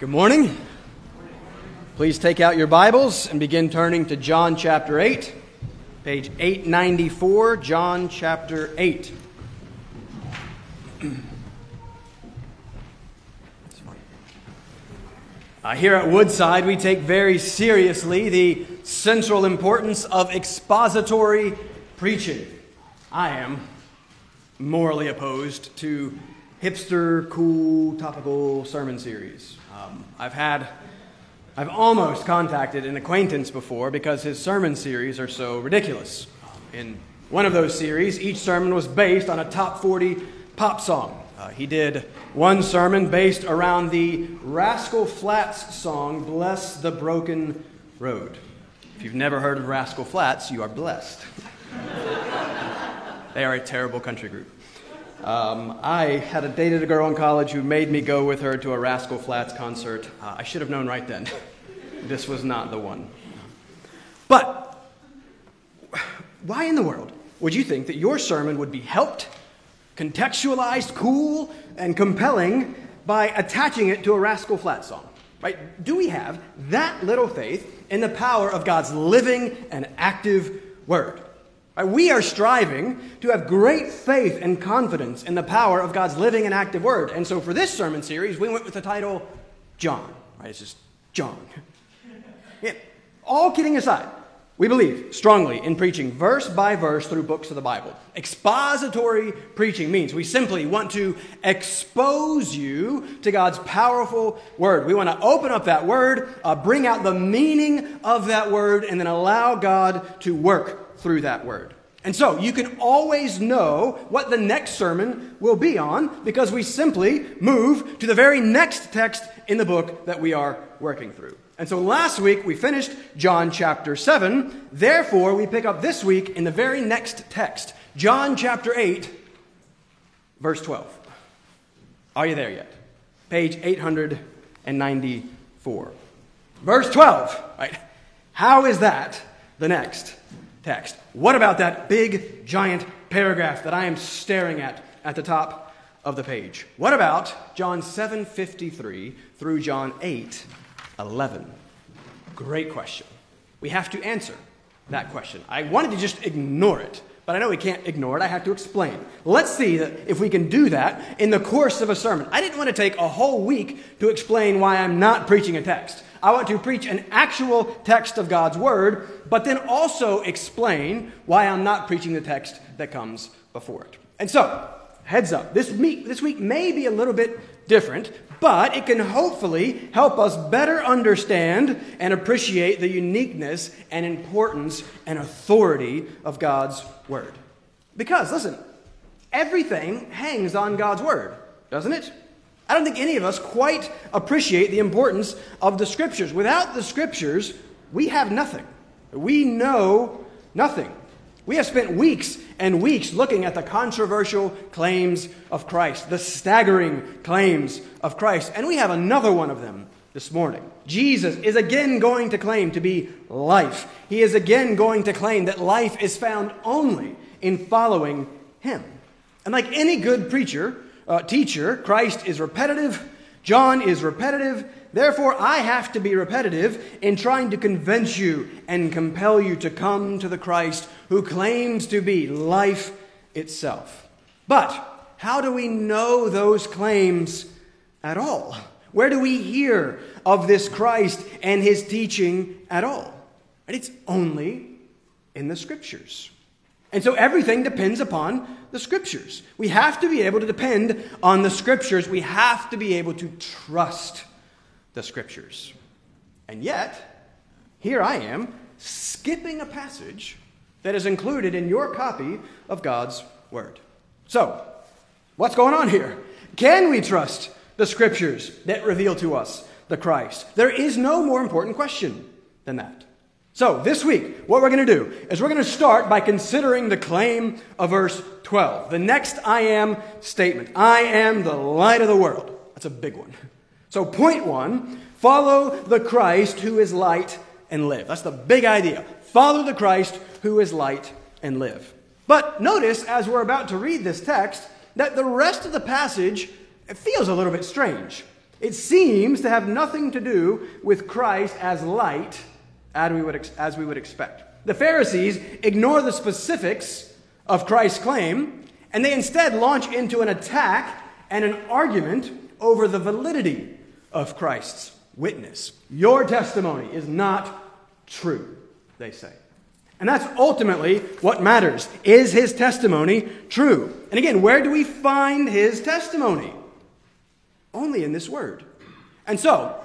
Good morning. Please take out your Bibles and begin turning to John chapter 8, page 894, John chapter 8. Uh, here at Woodside, we take very seriously the central importance of expository preaching. I am morally opposed to hipster, cool, topical sermon series. Um, I've had, I've almost contacted an acquaintance before because his sermon series are so ridiculous. In one of those series, each sermon was based on a top 40 pop song. Uh, he did one sermon based around the Rascal Flatts song, Bless the Broken Road. If you've never heard of Rascal Flatts, you are blessed. they are a terrible country group. Um, I had a dated a girl in college who made me go with her to a Rascal Flatts concert. Uh, I should have known right then. this was not the one. But why in the world would you think that your sermon would be helped contextualized, cool, and compelling by attaching it to a Rascal Flatts song. Right? Do we have that little faith in the power of God's living and active word? We are striving to have great faith and confidence in the power of God's living and active word. And so for this sermon series, we went with the title John. Right? It's just John. Yeah. All kidding aside, we believe strongly in preaching verse by verse through books of the Bible. Expository preaching means we simply want to expose you to God's powerful word. We want to open up that word, uh, bring out the meaning of that word, and then allow God to work through that word. And so you can always know what the next sermon will be on because we simply move to the very next text in the book that we are working through. And so last week we finished John chapter 7. Therefore, we pick up this week in the very next text, John chapter 8, verse 12. Are you there yet? Page 894. Verse 12, right? How is that the next text? What about that big, giant paragraph that I am staring at at the top of the page? What about John 7:53 through John 8 11? Great question. We have to answer that question. I wanted to just ignore it, but I know we can't ignore it. I have to explain. Let's see that if we can do that in the course of a sermon. I didn't want to take a whole week to explain why I'm not preaching a text. I want to preach an actual text of God's Word, but then also explain why I'm not preaching the text that comes before it. And so, heads up, this week, this week may be a little bit different, but it can hopefully help us better understand and appreciate the uniqueness and importance and authority of God's Word. Because, listen, everything hangs on God's Word, doesn't it? I don't think any of us quite appreciate the importance of the Scriptures. Without the Scriptures, we have nothing. We know nothing. We have spent weeks and weeks looking at the controversial claims of Christ, the staggering claims of Christ, and we have another one of them this morning. Jesus is again going to claim to be life. He is again going to claim that life is found only in following Him. And like any good preacher, uh, teacher, Christ is repetitive, John is repetitive, Therefore, I have to be repetitive in trying to convince you and compel you to come to the Christ who claims to be life itself. But how do we know those claims at all? Where do we hear of this Christ and his teaching at all? And it's only in the scriptures. And so everything depends upon the scriptures. We have to be able to depend on the scriptures. We have to be able to trust the scriptures. And yet, here I am skipping a passage that is included in your copy of God's Word. So, what's going on here? Can we trust the scriptures that reveal to us the Christ? There is no more important question than that. So, this week, what we're going to do is we're going to start by considering the claim of verse 12. The next I am statement I am the light of the world. That's a big one. So, point one follow the Christ who is light and live. That's the big idea. Follow the Christ who is light and live. But notice, as we're about to read this text, that the rest of the passage feels a little bit strange. It seems to have nothing to do with Christ as light as we would, as we would expect. The Pharisees ignore the specifics of Christ's claim, and they instead launch into an attack and an argument over the validity of Christ's witness. Your testimony is not true, they say. And that's ultimately what matters. Is his testimony true? And again, where do we find his testimony? Only in this word. And so,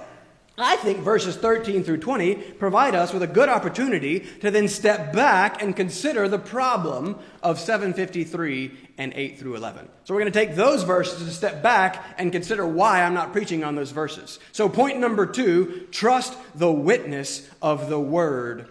I think verses 13 through 20 provide us with a good opportunity to then step back and consider the problem of 753 and 8 through 11. So we're going to take those verses to step back and consider why I'm not preaching on those verses. So, point number two trust the witness of the word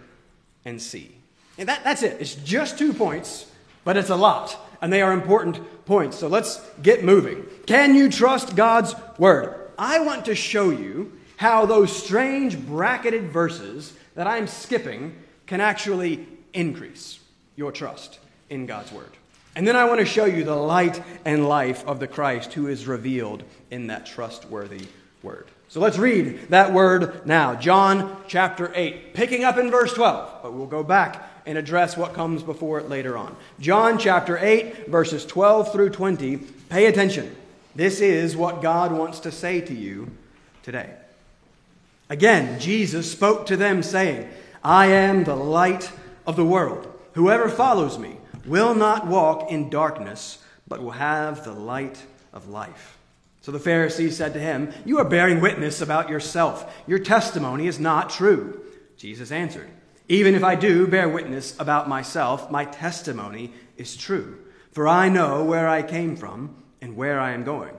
and see. And that, that's it. It's just two points, but it's a lot. And they are important points. So let's get moving. Can you trust God's word? I want to show you how those strange bracketed verses that I'm skipping can actually increase your trust in God's word. And then I want to show you the light and life of the Christ who is revealed in that trustworthy word. So let's read that word now. John chapter 8, picking up in verse 12, but we'll go back and address what comes before it later on. John chapter 8, verses 12 through 20. Pay attention. This is what God wants to say to you today. Again, Jesus spoke to them, saying, I am the light of the world. Whoever follows me will not walk in darkness, but will have the light of life. So the Pharisees said to him, You are bearing witness about yourself. Your testimony is not true. Jesus answered, Even if I do bear witness about myself, my testimony is true. For I know where I came from and where I am going.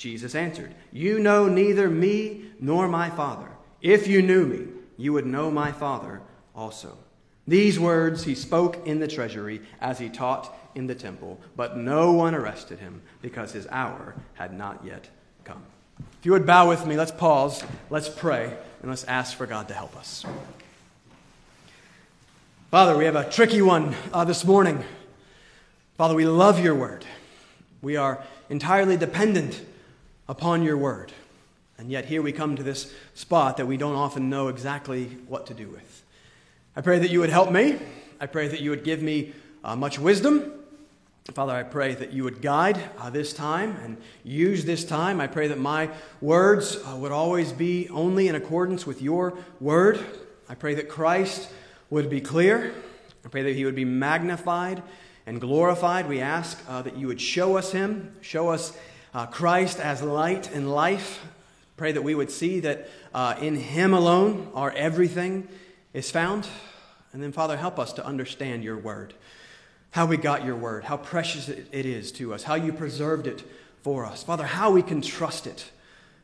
Jesus answered, You know neither me nor my Father. If you knew me, you would know my Father also. These words he spoke in the treasury as he taught in the temple, but no one arrested him because his hour had not yet come. If you would bow with me, let's pause, let's pray, and let's ask for God to help us. Father, we have a tricky one uh, this morning. Father, we love your word. We are entirely dependent upon your word. And yet, here we come to this spot that we don't often know exactly what to do with. I pray that you would help me. I pray that you would give me uh, much wisdom. Father, I pray that you would guide uh, this time and use this time. I pray that my words uh, would always be only in accordance with your word. I pray that Christ would be clear. I pray that he would be magnified and glorified. We ask uh, that you would show us him, show us uh, Christ as light and life. Pray that we would see that uh, in Him alone our everything is found. And then, Father, help us to understand your word, how we got your word, how precious it is to us, how you preserved it for us. Father, how we can trust it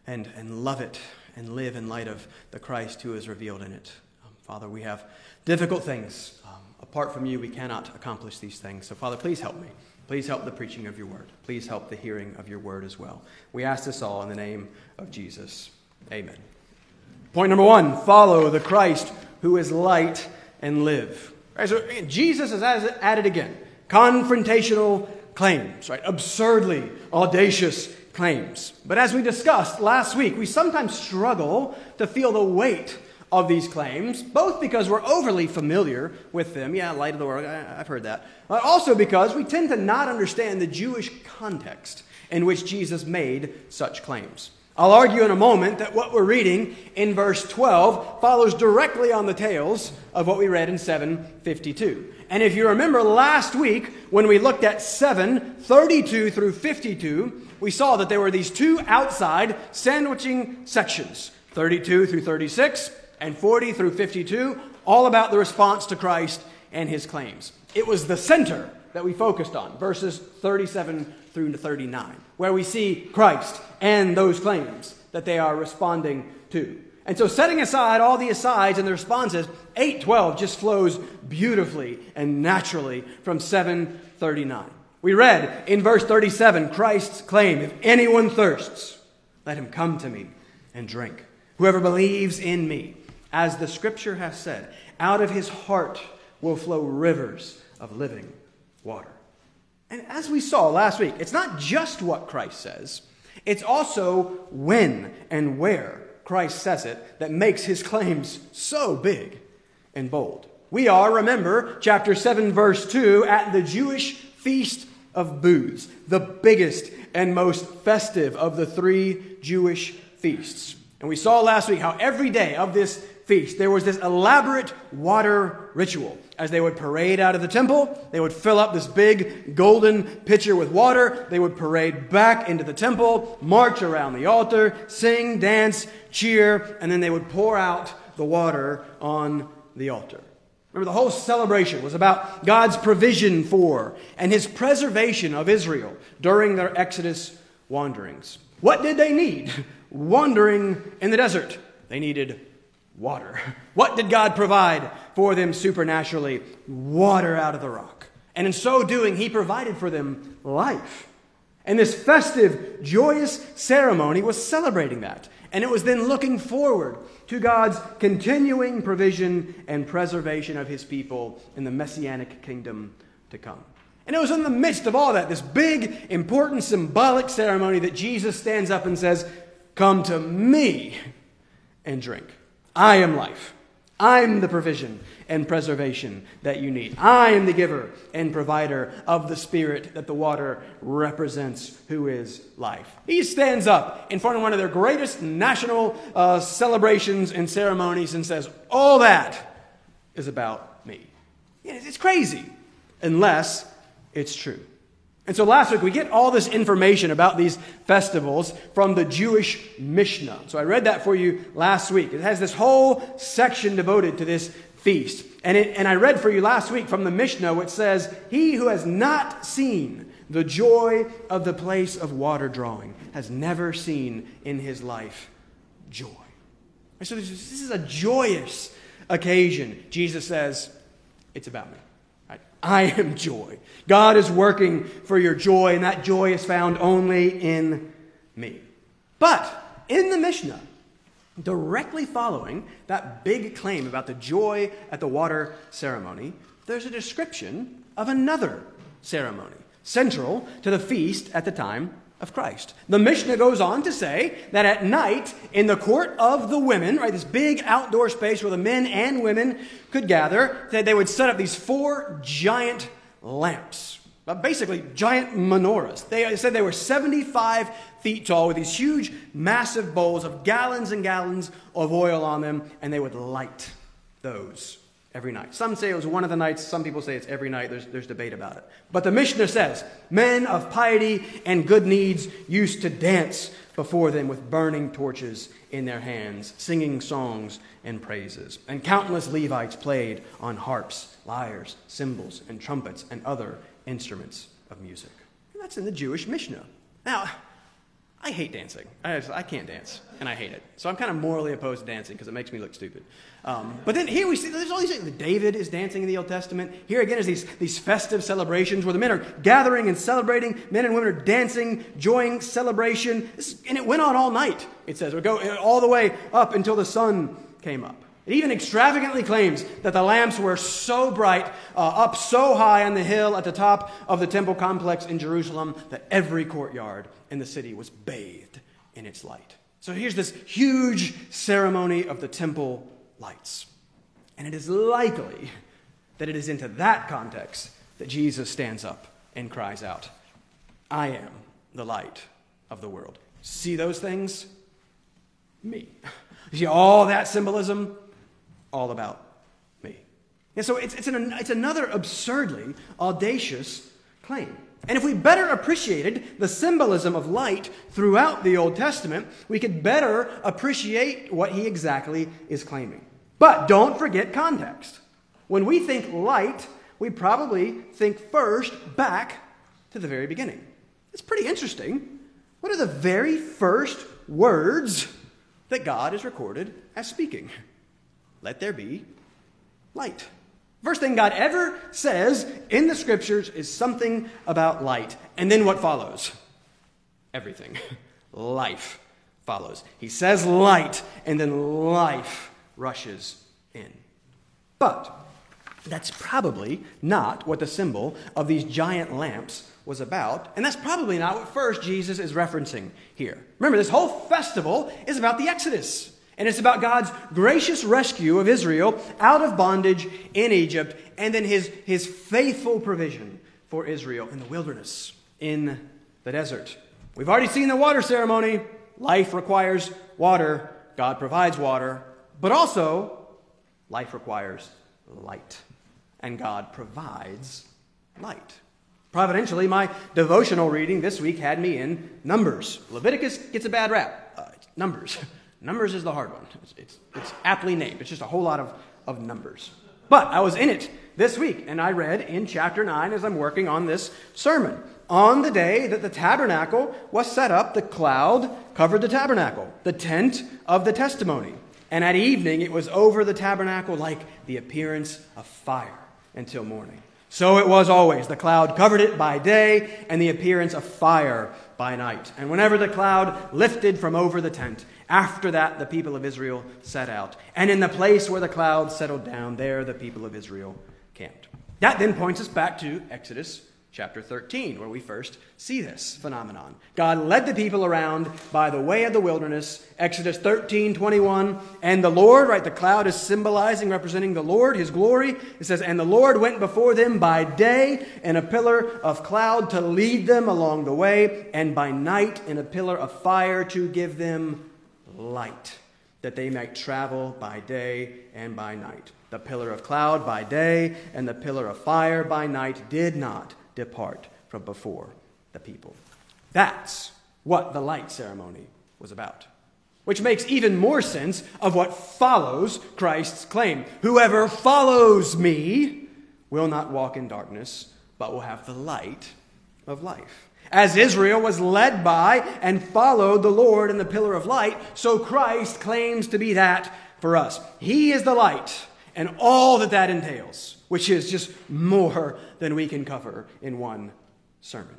and, and love it and live in light of the Christ who is revealed in it. Um, Father, we have difficult things. Um, apart from you, we cannot accomplish these things. So, Father, please help me. Please help the preaching of your word. Please help the hearing of your word as well. We ask this all in the name of Jesus. Amen. Point number one follow the Christ who is light and live. Right, so Jesus is at it again. Confrontational claims, right? Absurdly audacious claims. But as we discussed last week, we sometimes struggle to feel the weight of these claims, both because we're overly familiar with them. Yeah, light of the world, I, have heard that. But also because we tend to not understand the Jewish context in which Jesus made such claims. I'll argue in a moment that what we're reading in verse 12 follows directly on the tails of what we read in 752. And if you remember last week when we looked at 732 through 52, we saw that there were these two outside sandwiching sections 32 through 36 and 40 through 52, all about the response to Christ and his claims. It was the center that we focused on, verses 37 through 39, where we see Christ and those claims that they are responding to. And so, setting aside all the asides and the responses, 812 just flows beautifully and naturally from 739. We read in verse 37 Christ's claim If anyone thirsts, let him come to me and drink. Whoever believes in me, as the scripture has said, out of his heart will flow rivers of living water. And as we saw last week, it's not just what Christ says, it's also when and where Christ says it that makes his claims so big and bold. We are, remember, chapter 7, verse 2, at the Jewish feast of booths, the biggest and most festive of the three Jewish feasts. And we saw last week how every day of this feast there was this elaborate water ritual. As they would parade out of the temple, they would fill up this big golden pitcher with water. They would parade back into the temple, march around the altar, sing, dance, cheer, and then they would pour out the water on the altar. Remember, the whole celebration was about God's provision for and his preservation of Israel during their Exodus wanderings. What did they need wandering in the desert? They needed water. What did God provide for them supernaturally? Water out of the rock. And in so doing, He provided for them life. And this festive, joyous ceremony was celebrating that. And it was then looking forward to God's continuing provision and preservation of His people in the messianic kingdom to come. And it was in the midst of all that, this big, important, symbolic ceremony, that Jesus stands up and says, Come to me and drink. I am life. I'm the provision and preservation that you need. I am the giver and provider of the Spirit that the water represents, who is life. He stands up in front of one of their greatest national uh, celebrations and ceremonies and says, All that is about me. It's crazy, unless it's true. And so last week we get all this information about these festivals from the Jewish Mishnah. So I read that for you last week. It has this whole section devoted to this feast. And, it, and I read for you last week from the Mishnah, which says, He who has not seen the joy of the place of water drawing has never seen in his life joy. And so this is a joyous occasion. Jesus says, It's about me. I am joy. God is working for your joy, and that joy is found only in me. But in the Mishnah, directly following that big claim about the joy at the water ceremony, there's a description of another ceremony central to the feast at the time of Christ. The Mishnah goes on to say that at night, in the court of the women, right, this big outdoor space where the men and women could gather, that they would set up these four giant lamps. Uh, basically, giant menorahs. They said they were 75 feet tall with these huge, massive bowls of gallons and gallons of oil on them, and they would light those every night. Some say it was one of the nights, some people say it's every night. There's, there's debate about it. But the Mishnah says men of piety and good needs used to dance before them with burning torches in their hands, singing songs and praises. And countless Levites played on harps, lyres, cymbals, and trumpets, and other instruments of music. And that's in the Jewish Mishnah. Now, I hate dancing. I, I, can't dance, and I hate it. So I'm kind of morally opposed to dancing because it makes me look stupid. Um, but then here we see there's all these things. David is dancing in the Old Testament. Here again is these, these festive celebrations where the men are gathering and celebrating. Men and women are dancing, joying celebration. And it went on all night, it says. We go all the way up until the sun came up. It even extravagantly claims that the lamps were so bright, uh, up so high on the hill at the top of the temple complex in Jerusalem, that every courtyard in the city was bathed in its light. So here's this huge ceremony of the temple lights. And it is likely that it is into that context that Jesus stands up and cries out, I am the light of the world. See those things? Me. See all that symbolism? all about me. And so it's, it's, an, it's another absurdly audacious claim. And if we better appreciated the symbolism of light throughout the Old Testament, we could better appreciate what he exactly is claiming. But don't forget context. When we think light, we probably think first back to the very beginning. It's pretty interesting. What are the very first words that God is recorded as speaking. Let there be light. First thing God ever says in the scriptures is something about light. And then what follows? Everything. Life follows. He says light, and then life rushes in. But that's probably not what the symbol of these giant lamps was about, and that's probably not what first Jesus is referencing here. Remember, this whole festival is about the Exodus. And it's about God's gracious rescue of Israel out of bondage in Egypt, and then his, his faithful provision for Israel in the wilderness, in the desert. We've already seen the water ceremony. Life requires water, God provides water, but also life requires light, and God provides light. Providentially, my devotional reading this week had me in Numbers. Leviticus gets a bad rap. Uh, numbers. Numbers is the hard one. It's, it's, it's, aptly named. It's just a whole lot of, of numbers. But I was in it this week, and I read in chapter 9 as I'm working on this sermon. On the day that the tabernacle was set up, the cloud covered the tabernacle, the tent of the testimony. And at evening it was over the tabernacle like the appearance of fire until morning. So it was always. The cloud covered it by day, and the appearance of fire by night. And whenever the cloud lifted from over the tent, after that the people of Israel set out. And in the place where the cloud settled down, there the people of Israel camped. That then points us back to Exodus chapter 13, where we first see this phenomenon. God led the people around by the way of the wilderness, Exodus 13, 21. And the Lord, right, the cloud is symbolizing, representing the Lord, his glory. It says, And the Lord went before them by day in a pillar of cloud to lead them along the way, and by night in a pillar of fire to give them light, that they might travel by day and by night. The pillar of cloud by day and the pillar of fire by night did not depart from before the people. That's what the light ceremony was about. Which makes even more sense of what follows Christ's claim. Whoever follows me will not walk in darkness, but will have the light of life. As Israel was led by and followed the Lord in the pillar of light, so Christ claims to be that for us. He is the light and all that that entails, which is just more than we can cover in one sermon.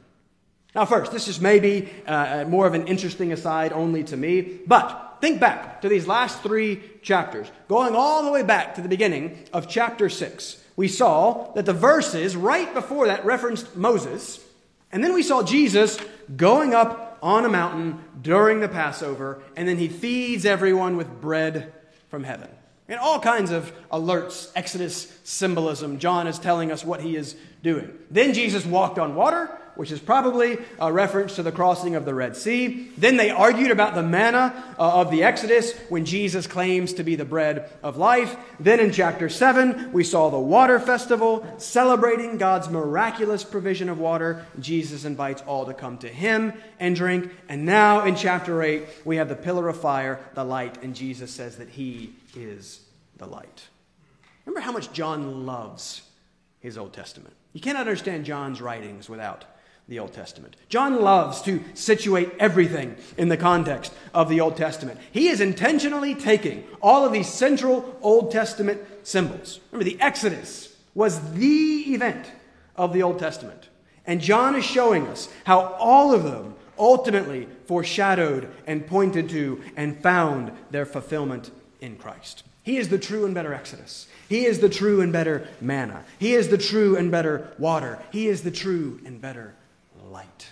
Now, first, this is maybe uh, more of an interesting aside only to me, but think back to these last three chapters. Going all the way back to the beginning of chapter 6, we saw that the verses right before that referenced Moses, and then we saw Jesus going up on a mountain during the Passover, and then he feeds everyone with bread from heaven. And all kinds of alerts, Exodus symbolism. John is telling us what he is doing. Then Jesus walked on water, which is probably a reference to the crossing of the Red Sea. Then they argued about the manna uh, of the Exodus when Jesus claims to be the bread of life. Then in chapter 7, we saw the water festival celebrating God's miraculous provision of water. Jesus invites all to come to him and drink. And now in chapter 8, we have the pillar of fire, the light, and Jesus says that he is the light. Remember how much John loves his Old Testament. You cannot understand John's writings without the Old Testament. John loves to situate everything in the context of the Old Testament. He is intentionally taking all of these central Old Testament symbols. Remember, the Exodus was the event of the Old Testament. And John is showing us how all of them ultimately foreshadowed and pointed to and found their fulfillment in Christ. He is the true and better Exodus. He is the true and better manna. He is the true and better water. He is the true and better light.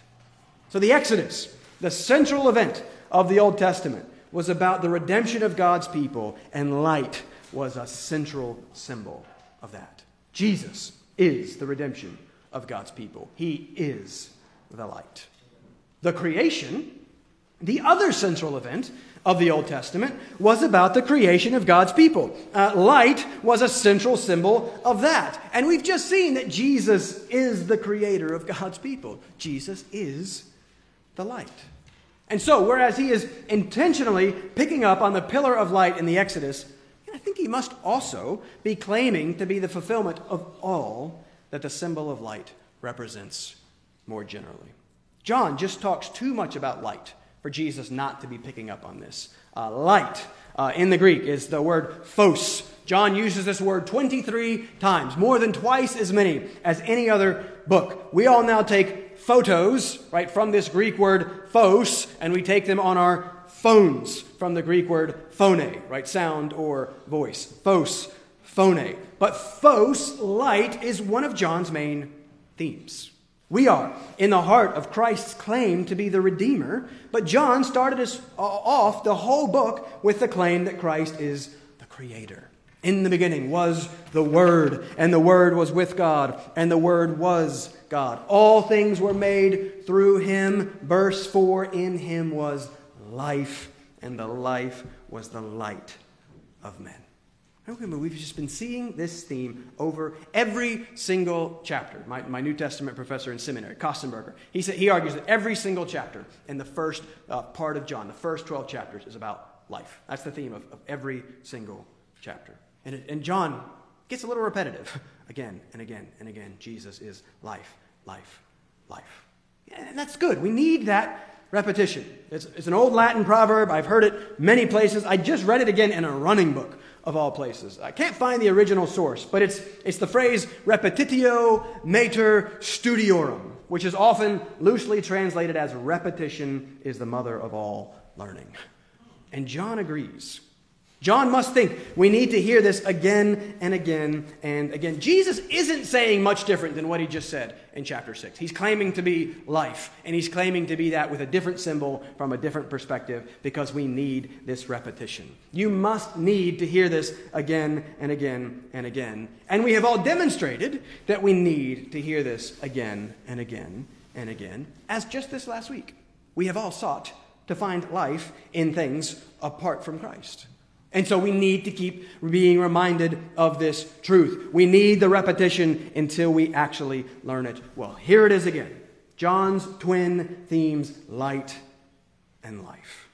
So, the Exodus, the central event of the Old Testament, was about the redemption of God's people, and light was a central symbol of that. Jesus is the redemption of God's people, He is the light. The creation, the other central event, of the Old Testament was about the creation of God's people. Uh, light was a central symbol of that. And we've just seen that Jesus is the creator of God's people. Jesus is the light. And so, whereas he is intentionally picking up on the pillar of light in the Exodus, I think he must also be claiming to be the fulfillment of all that the symbol of light represents more generally. John just talks too much about light for Jesus not to be picking up on this. Uh, light uh, in the Greek is the word phos. John uses this word 23 times, more than twice as many as any other book. We all now take photos, right, from this Greek word phos, and we take them on our phones from the Greek word phone, right, sound or voice. Phos, phone. But phos, light, is one of John's main themes. We are in the heart of Christ's claim to be the Redeemer, but John started us uh, off the whole book with the claim that Christ is the Creator. In the beginning was the Word, and the Word was with God, and the Word was God. All things were made through Him. Verse 4 In Him was life, and the life was the light of men. We've just been seeing this theme over every single chapter. My, my New Testament professor in seminary, Kostenberger, he, said, he argues that every single chapter in the first uh, part of John, the first 12 chapters, is about life. That's the theme of, of every single chapter. And, and John gets a little repetitive again and again and again. Jesus is life, life, life. And that's good. We need that repetition. It's, it's, an old Latin proverb. I've heard it many places. I just read it again in a running book of all places. I can't find the original source, but it's, it's the phrase repetitio mater studiorum, which is often loosely translated as repetition is the mother of all learning. And John agrees. John must think we need to hear this again and again and again. Jesus isn't saying much different than what he just said in chapter 6. He's claiming to be life, and he's claiming to be that with a different symbol from a different perspective because we need this repetition. You must need to hear this again and again and again. And we have all demonstrated that we need to hear this again and again and again, as just this last week. We have all sought to find life in things apart from Christ. And so we need to keep being reminded of this truth. We need the repetition until we actually learn it well. Here it is again John's twin themes light and life.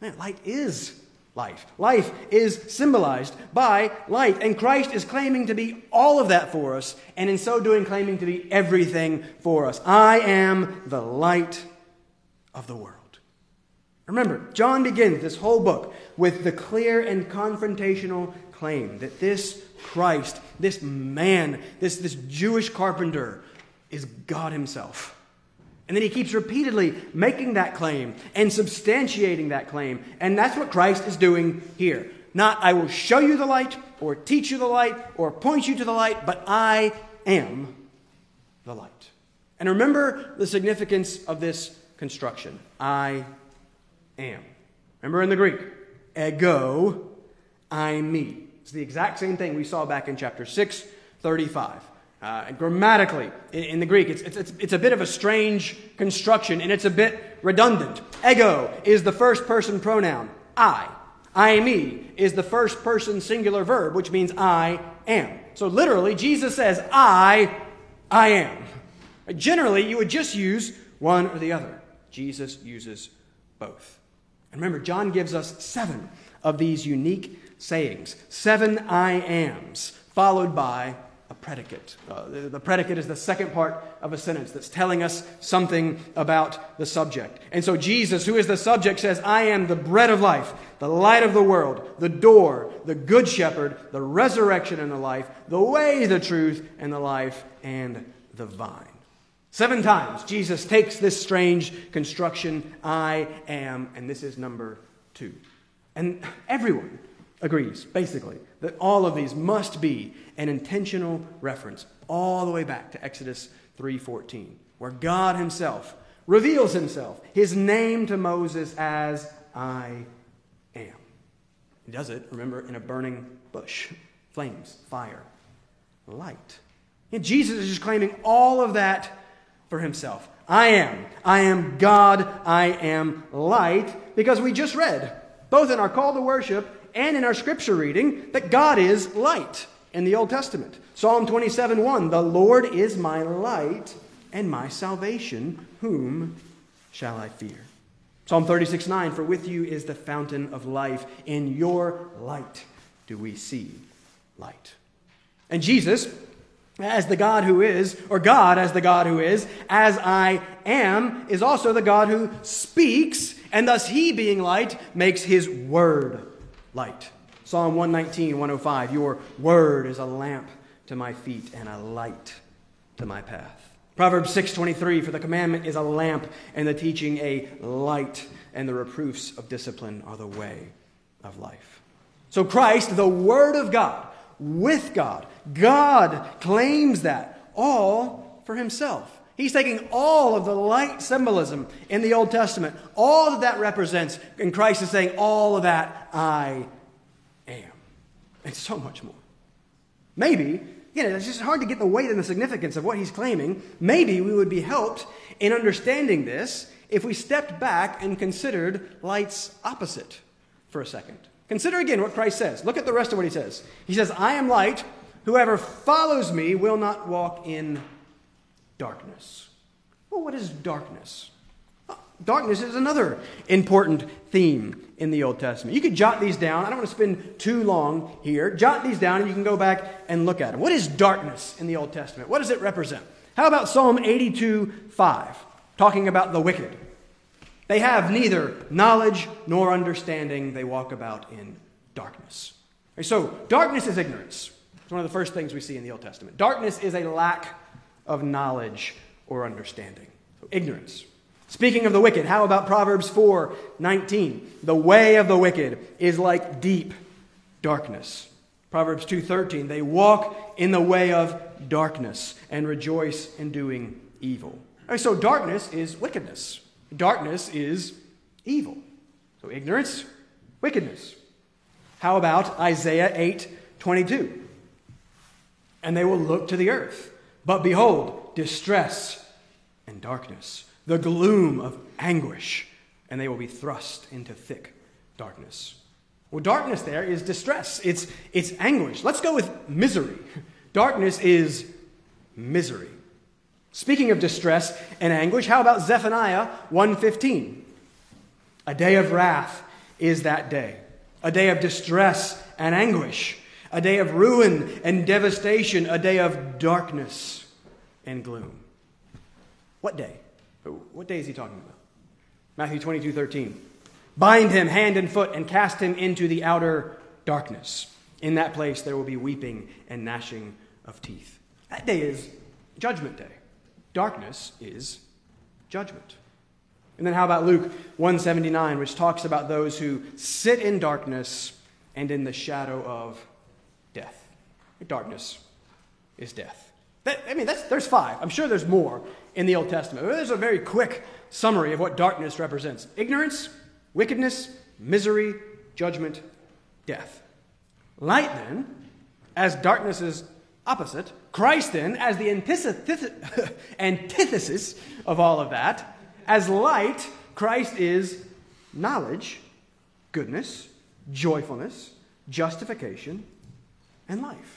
Man, light is life. Life is symbolized by light, and Christ is claiming to be all of that for us, and in so doing, claiming to be everything for us. I am the light of the world. Remember, John begins this whole book with the clear and confrontational claim that this Christ, this man, this, this Jewish carpenter, is God Himself. And then he keeps repeatedly making that claim and substantiating that claim. And that's what Christ is doing here. Not, I will show you the light, or teach you the light, or point you to the light, but I am the light. And remember the significance of this construction I am. Remember in the Greek, ego, eimi. It's the exact same thing we saw back in chapter 6, 35. Uh, grammatically, in, in, the Greek, it's, it's, it's a bit of a strange construction and it's a bit redundant. Ego is the first person pronoun, I. Eimi is the first person singular verb, which means I am. So literally, Jesus says, I, I am. Generally, you would just use one or the other. Jesus uses both. And remember, John gives us seven of these unique sayings, seven I ams, followed by a predicate. Uh, the, the, predicate is the second part of a sentence that's telling us something about the subject. And so Jesus, who is the subject, says, I am the bread of life, the light of the world, the door, the good shepherd, the resurrection and the life, the way, the truth, and the life, and the vine. Seven times Jesus takes this strange construction, I am, and this is number two. And everyone agrees, basically, that all of these must be an intentional reference all the way back to Exodus 3:14, where God himself reveals himself, his name to Moses as I am. He does it, remember, in a burning bush, flames, fire, light. And Jesus is just claiming all of that for himself. I am. I am God. I am light. Because we just read, both in our call to worship and in our scripture reading, that God is light in the Old Testament. Psalm 27 1 The Lord is my light and my salvation. Whom shall I fear? Psalm 36 9 For with you is the fountain of life. In your light do we see light. And Jesus, as the God who is, or God as the God who is, as I am, is also the God who speaks And thus he, being light, makes his word light. Psalm 119, 105 Your word is a lamp to my feet and a light to my path. Proverbs 6:23 For the commandment is a lamp and the teaching a light and the reproofs of discipline are the way of life. So Christ, the word of God, with God, God claims that all for himself. He's taking all of the light symbolism in the Old Testament, all that that represents, and Christ is saying, All of that I am. And so much more. Maybe, you know, it's just hard to get the weight and the significance of what he's claiming. Maybe we would be helped in understanding this if we stepped back and considered light's opposite for a second. Consider again what Christ says. Look at the rest of what he says. He says, I am light. Whoever follows me will not walk in darkness. Well, what is darkness? Darkness is another important theme in the Old Testament. You could jot these down. I don't want to spend too long here. Jot these down and you can go back and look at them. What is darkness in the Old Testament? What does it represent? How about Psalm 82 5, talking about the wicked? They have neither knowledge nor understanding. They walk about in darkness. So, darkness is ignorance. It's one of the first things we see in the Old Testament. Darkness is a lack of knowledge or understanding. So ignorance. Speaking of the wicked, how about Proverbs 4 19? The way of the wicked is like deep darkness. Proverbs 2:13 they walk in the way of darkness and rejoice in doing evil. Right, so darkness is wickedness. Darkness is evil. So ignorance, wickedness. How about Isaiah 8:22? And they will look to the earth but behold, distress and darkness, the gloom of anguish, and they will be thrust into thick darkness. Well, darkness there is distress, it's, it's anguish. Let's go with misery. Darkness is misery. Speaking of distress and anguish, how about Zephaniah 1:15? A day of wrath is that day, a day of distress and anguish a day of ruin and devastation, a day of darkness and gloom. What day? What day is he talking about? Matthew 22 13. Bind him hand and foot and cast him into the outer darkness. In that place there will be weeping and gnashing of teeth. That day is judgment day. Darkness is judgment. And then how about Luke 179 which talks about those who sit in darkness and in the shadow of. Darkness is death. That, I mean, there's five. I'm sure there's more in the Old Testament. There's a very quick summary of what darkness represents ignorance, wickedness, misery, judgment, death. Light, then, as darkness's opposite, Christ, then, as the antithesis of all of that, as light, Christ is knowledge, goodness, joyfulness, justification, and life.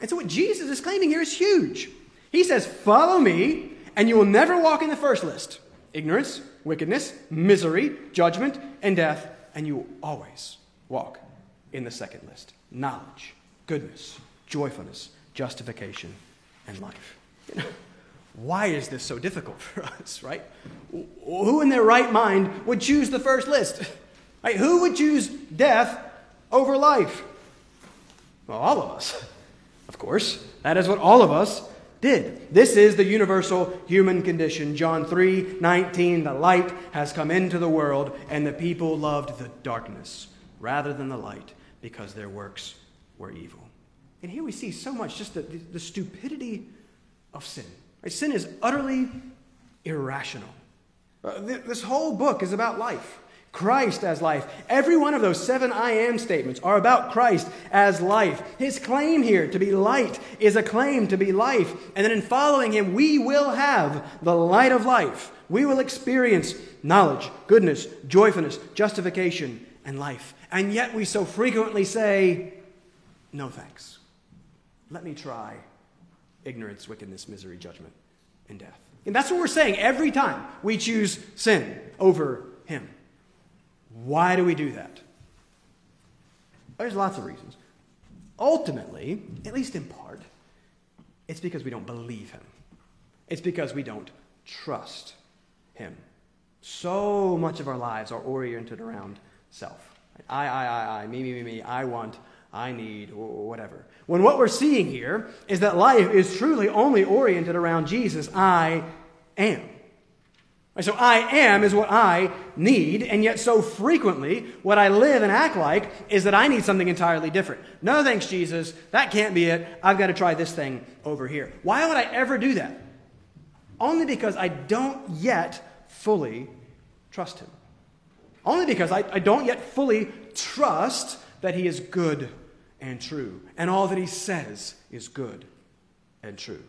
And so, what Jesus is claiming here is huge. He says, Follow me, and you will never walk in the first list ignorance, wickedness, misery, judgment, and death, and you will always walk in the second list knowledge, goodness, joyfulness, justification, and life. Why is this so difficult for us, right? Who in their right mind would choose the first list? Right? Who would choose death over life? Well, all of us, of course. That is what all of us did. This is the universal human condition. John 3 19, the light has come into the world, and the people loved the darkness rather than the light because their works were evil. And here we see so much just the, the, the stupidity of sin. Right? Sin is utterly irrational. Uh, th- this whole book is about life. Christ as life. Every one of those seven I am statements are about Christ as life. His claim here to be light is a claim to be life. And then in following him, we will have the light of life. We will experience knowledge, goodness, joyfulness, justification, and life. And yet we so frequently say, no thanks. Let me try ignorance, wickedness, misery, judgment, and death. And that's what we're saying every time we choose sin over him. Why do we do that? There's lots of reasons. Ultimately, at least in part, it's because we don't believe him. It's because we don't trust him. So much of our lives are oriented around self. I, I, I, I, me, me, me, me, I want, I need, whatever. When what we're seeing here is that life is truly only oriented around Jesus, I am. So I am is what I need, and yet so frequently what I live and act like is that I need something entirely different. No thanks, Jesus. That can't be it. I've got to try this thing over here. Why would I ever do that? Only because I don't yet fully trust Him. Only because I, I don't yet fully trust that He is good and true, and all that He says is good and true.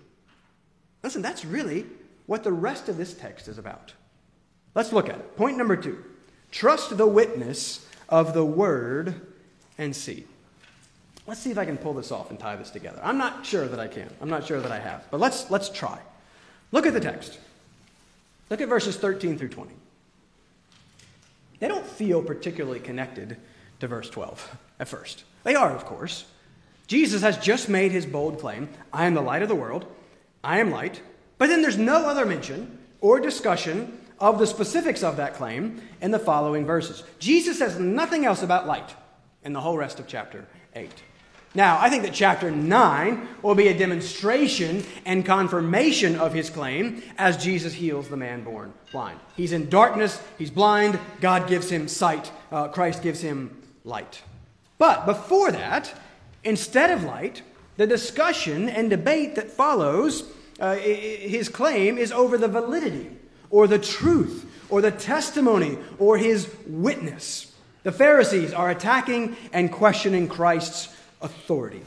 Listen, that's really what the rest of this text is about. Let's look at it. Point number two trust the witness of the word and see. Let's see if I can pull this off and tie this together. I'm not sure that I can. I'm not sure that I have. But let's, let's try. Look at the text. Look at verses 13 through 20. They don't feel particularly connected to verse 12 at first. They are, of course. Jesus has just made his bold claim I am the light of the world, I am light. But then there's no other mention or discussion of the specifics of that claim in the following verses. Jesus says nothing else about light in the whole rest of chapter 8. Now, I think that chapter 9 will be a demonstration and confirmation of his claim as Jesus heals the man born blind. He's in darkness, he's blind, God gives him sight, uh, Christ gives him light. But before that, instead of light, the discussion and debate that follows uh, his claim is over the validity or the truth or the testimony or his witness. The Pharisees are attacking and questioning Christ's authority.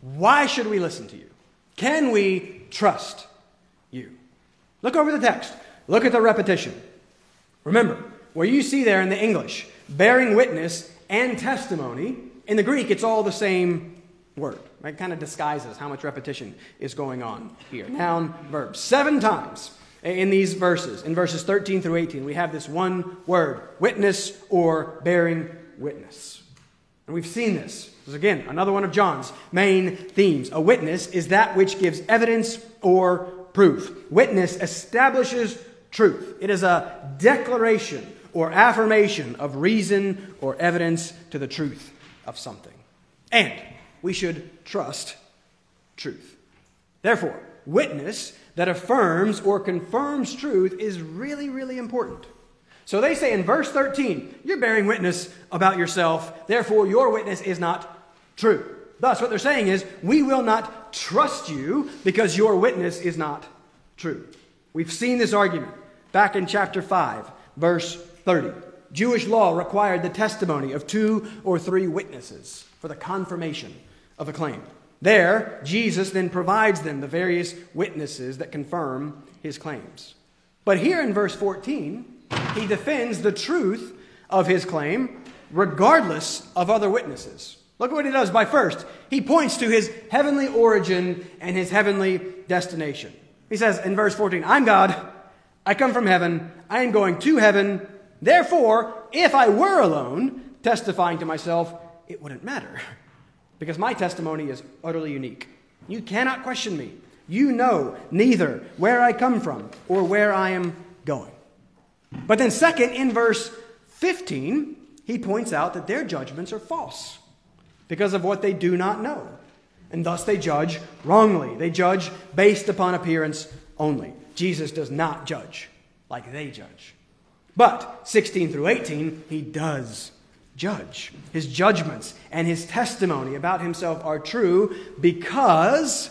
Why should we listen to you? Can we trust you? Look over the text. Look at the repetition. Remember, where you see there in the English, bearing witness and testimony, in the Greek, it's all the same word. It kind of disguises how much repetition is going on here. Noun, verb. Seven times in these verses, in verses 13 through 18, we have this one word witness or bearing witness. And we've seen this. This is again another one of John's main themes. A witness is that which gives evidence or proof. Witness establishes truth, it is a declaration or affirmation of reason or evidence to the truth of something. And we should trust truth. Therefore, witness that affirms or confirms truth is really, really important. So they say in verse 13, you're bearing witness about yourself, therefore your witness is not true. Thus, what they're saying is, we will not trust you because your witness is not true. We've seen this argument back in chapter 5, verse 30. Jewish law required the testimony of two or three witnesses for the confirmation of a claim. There, Jesus then provides them the various witnesses that confirm his claims. But here in verse 14, he defends the truth of his claim regardless of other witnesses. Look at what he does by first. He points to his heavenly origin and his heavenly destination. He says in verse 14, I'm God. I come from heaven. I am going to heaven. Therefore, if I were alone, testifying to myself, it wouldn't matter because my testimony is utterly unique. You cannot question me. You know neither where I come from or where I am going. But then, second, in verse 15, he points out that their judgments are false because of what they do not know. And thus they judge wrongly. They judge based upon appearance only. Jesus does not judge like they judge. But 16 through 18, he does judge. His judgments and his testimony about himself are true because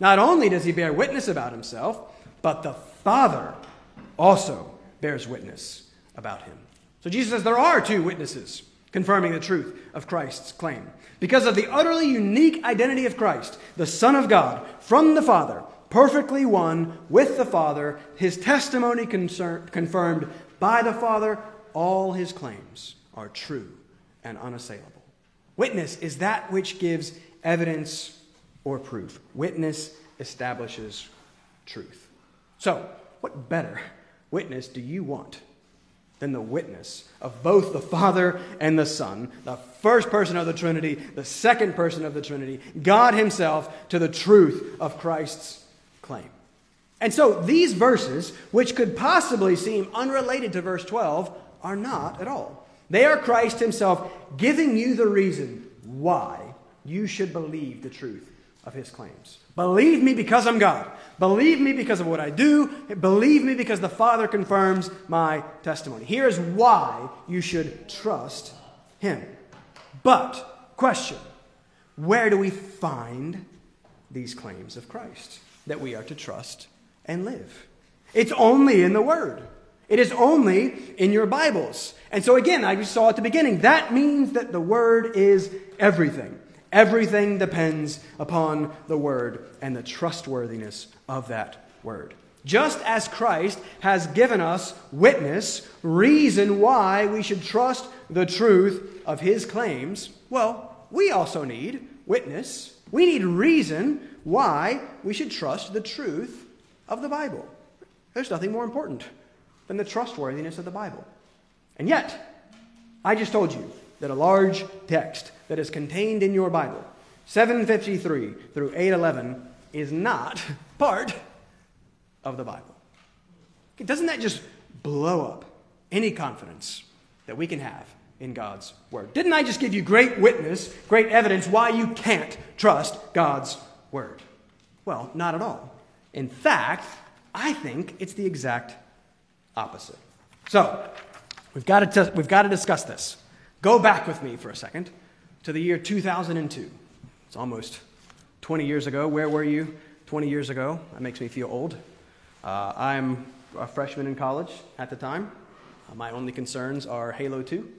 not only does he bear witness about himself, but the Father also bears witness about him. So Jesus says there are two witnesses confirming the truth of Christ's claim. Because of the utterly unique identity of Christ, the Son of God, from the Father, perfectly one with the Father, his testimony concern, confirmed by the Father, all his claims are true and unassailable. Witness is that which gives evidence or proof. Witness establishes truth. So, what better witness do you want than the witness of both the Father and the Son, the first person of the Trinity, the second person of the Trinity, God Himself, to the truth of Christ's claim? And so these verses, which could possibly seem unrelated to verse 12, are not at all. They are Christ Himself giving you the reason why you should believe the truth of His claims. Believe me because I'm God. Believe me because of what I do. Believe me because the Father confirms my testimony. Here's why you should trust Him. But, question where do we find these claims of Christ that we are to trust and live? It's only in the Word. It is only in your Bibles. And so, again, I saw at the beginning, that means that the Word is everything. Everything depends upon the Word and the trustworthiness of that Word. Just as Christ has given us witness, reason why we should trust the truth of His claims, well, we also need witness. We need reason why we should trust the truth of the Bible. There's nothing more important than the trustworthiness of the Bible. And yet, I just told you that a large text that is contained in your Bible, 753 through 811, is not part of the Bible. Doesn't that just blow up any confidence that we can have in God's Word? Didn't I just give you great witness, great evidence why you can't trust God's Word? Well, not at all. In fact, I think it's the exact opposite. So, we've got to, we've got to discuss this. Go back with me for a second to the year 2002. It's almost 20 years ago. Where were you 20 years ago? That makes me feel old. Uh, I'm a freshman in college at the time. Uh, my only concerns are Halo 2,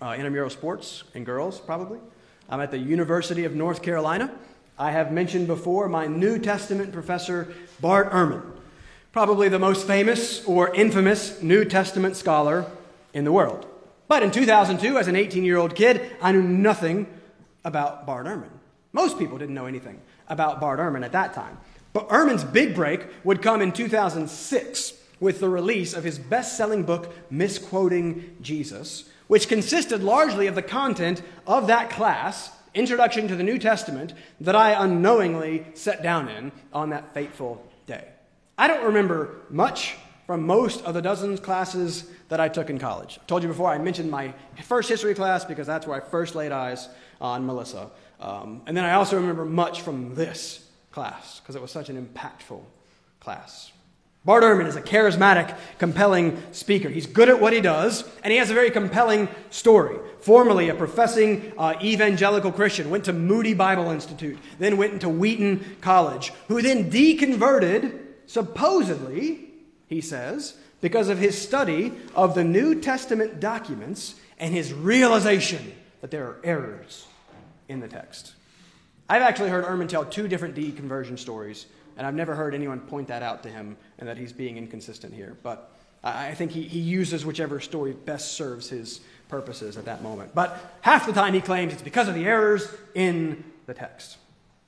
uh, intramural sports, and girls, probably. I'm at the University of North Carolina. I have mentioned before my New Testament professor, Bart Ehrman, probably the most famous or infamous New Testament scholar in the world. But in 2002, as an 18 year old kid, I knew nothing about Bart Ehrman. Most people didn't know anything about Bart Ehrman at that time. But Ehrman's big break would come in 2006 with the release of his best selling book, Misquoting Jesus, which consisted largely of the content of that class, Introduction to the New Testament, that I unknowingly sat down in on that fateful. I don't remember much from most of the dozens classes that I took in college. I told you before, I mentioned my first history class because that's where I first laid eyes on Melissa. Um, and then I also remember much from this class because it was such an impactful class. Bart Ehrman is a charismatic, compelling speaker. He's good at what he does, and he has a very compelling story. Formerly a professing uh, evangelical Christian, went to Moody Bible Institute, then went into Wheaton College, who then deconverted, supposedly, he says, because of his study of the New Testament documents and his realization that there are errors in the text. I've actually heard Ehrman tell two different deconversion stories, and I've never heard anyone point that out to him and that he's being inconsistent here. But I think he, he uses whichever story best serves his purposes at that moment. But half the time he claims it's because of the errors in the text.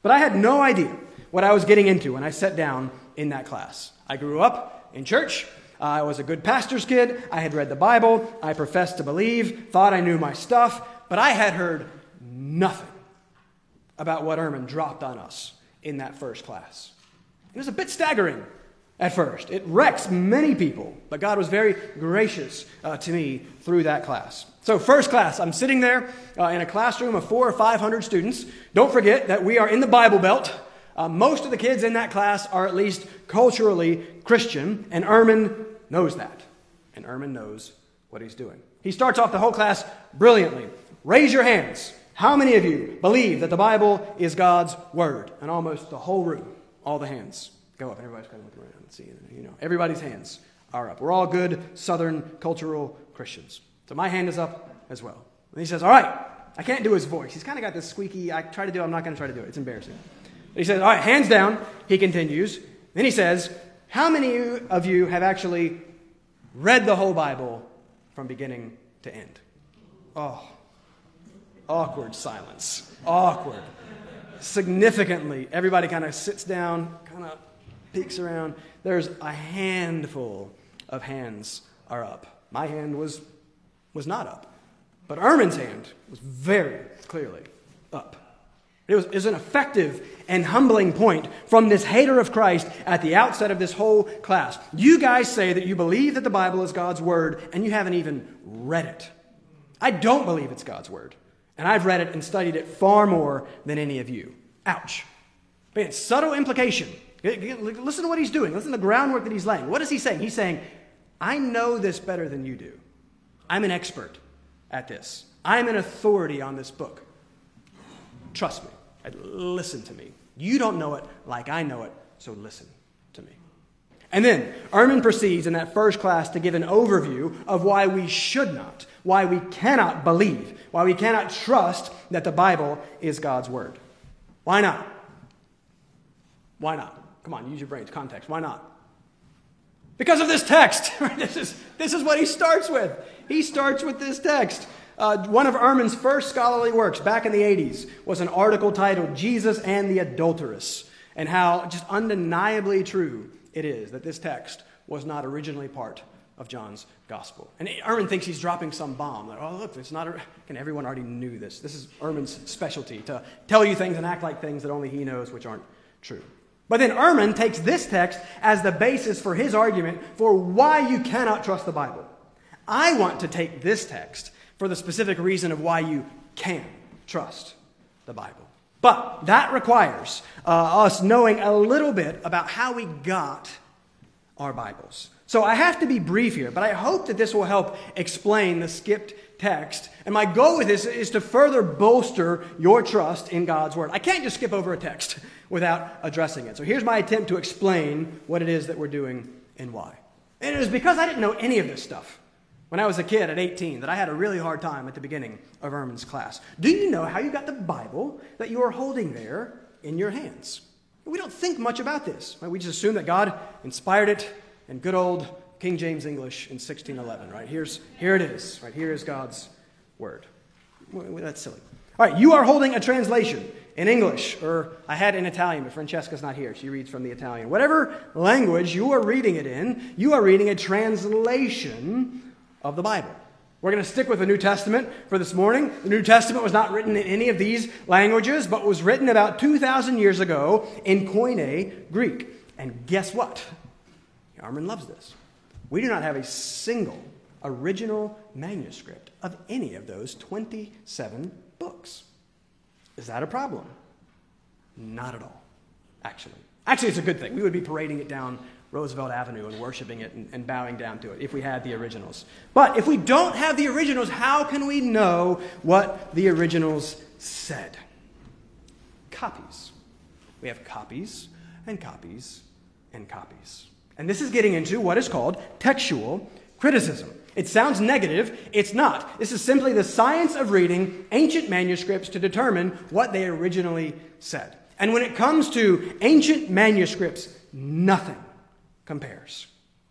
But I had no idea what I was getting into when I sat down in that class. I grew up in church. I was a good pastor's kid. I had read the Bible. I professed to believe, thought I knew my stuff, but I had heard nothing about what Ehrman dropped on us in that first class. It was a bit staggering at first. It wrecks many people, but God was very gracious uh, to me through that class. So, first class, I'm sitting there uh, in a classroom of four or five hundred students. Don't forget that we are in the Bible Belt. Uh, most of the kids in that class are at least culturally Christian, and Ehrman knows that. And Ehrman knows what he's doing. He starts off the whole class brilliantly. Raise your hands. How many of you believe that the Bible is God's Word? And almost the whole room, all the hands go up. Everybody's kind of looking around and seeing, you know, everybody's hands are up. We're all good Southern cultural Christians. So my hand is up as well. And he says, All right, I can't do his voice. He's kind of got this squeaky, I try to do it, I'm not going to try to do it. It's embarrassing. He says, All right, hands down. He continues. Then he says, How many of you have actually read the whole Bible from beginning to end? Oh, awkward silence. Awkward. Significantly, everybody kind of sits down, kind of peeks around. There's a handful of hands are up. My hand was, was not up. But Ehrman's hand was very clearly up. It was, it was an effective and humbling point from this hater of Christ at the outset of this whole class. You guys say that you believe that the Bible is God's Word, and you haven't even read it. I don't believe it's God's Word, and I've read it and studied it far more than any of you. Ouch. Man, subtle implication. Listen to what he's doing. Listen to the groundwork that he's laying. What is he saying? He's saying, I know this better than you do. I'm an expert at this. I'm an authority on this book. Trust me. Uh, listen to me. You don't know it like I know it, so listen to me. And then Ehrman proceeds in that first class to give an overview of why we should not, why we cannot believe, why we cannot trust that the Bible is God's Word. Why not? Why not? Come on, use your brains. Context. Why not? Because of this text. this, is, this is what he starts with. He starts with this text. Uh, one of Ehrman's first scholarly works back in the 80s was an article titled Jesus and the Adulteress, and how just undeniably true it is that this text was not originally part of John's gospel. And Ehrman thinks he's dropping some bomb. That, oh, look, it's not. A, and everyone already knew this. This is Ehrman's specialty to tell you things and act like things that only he knows, which aren't true. But then Ehrman takes this text as the basis for his argument for why you cannot trust the Bible. I want to take this text for the specific reason of why you can trust the Bible. But that requires uh, us knowing a little bit about how we got our Bibles. So I have to be brief here, but I hope that this will help explain the skipped text. And my goal with this is to further bolster your trust in God's Word. I can't just skip over a text without addressing it. So here's my attempt to explain what it is that we're doing and why. And it was because I didn't know any of this stuff when I was a kid at 18 that I had a really hard time at the beginning of Ehrman's class. Do you know how you got the Bible that you are holding there in your hands? We don't think much about this. Right? We just assume that God inspired it in good old King James English in 1611. Right here's here it is. Right here is God's word. That's silly. All right, you are holding a translation in English, or I had in Italian, but Francesca's not here. She reads from the Italian. Whatever language you are reading it in, you are reading a translation of the Bible. We're going to stick with the New Testament for this morning. The New Testament was not written in any of these languages, but was written about 2,000 years ago in Koine Greek. And guess what? Ehrman loves this. We do not have a single original manuscript of any of those 27 books. Is that a problem? Not at all, actually. Actually, it's a good thing. We would be parading it down Roosevelt Avenue and worshiping it and, and, bowing down to it if we had the originals. But if we don't have the originals, how can we know what the originals said? Copies. We have copies and copies and copies. And this is getting into what is called textual criticism. It sounds negative. It's not. This is simply the science of reading ancient manuscripts to determine what they originally said. And when it comes to ancient manuscripts, nothing compares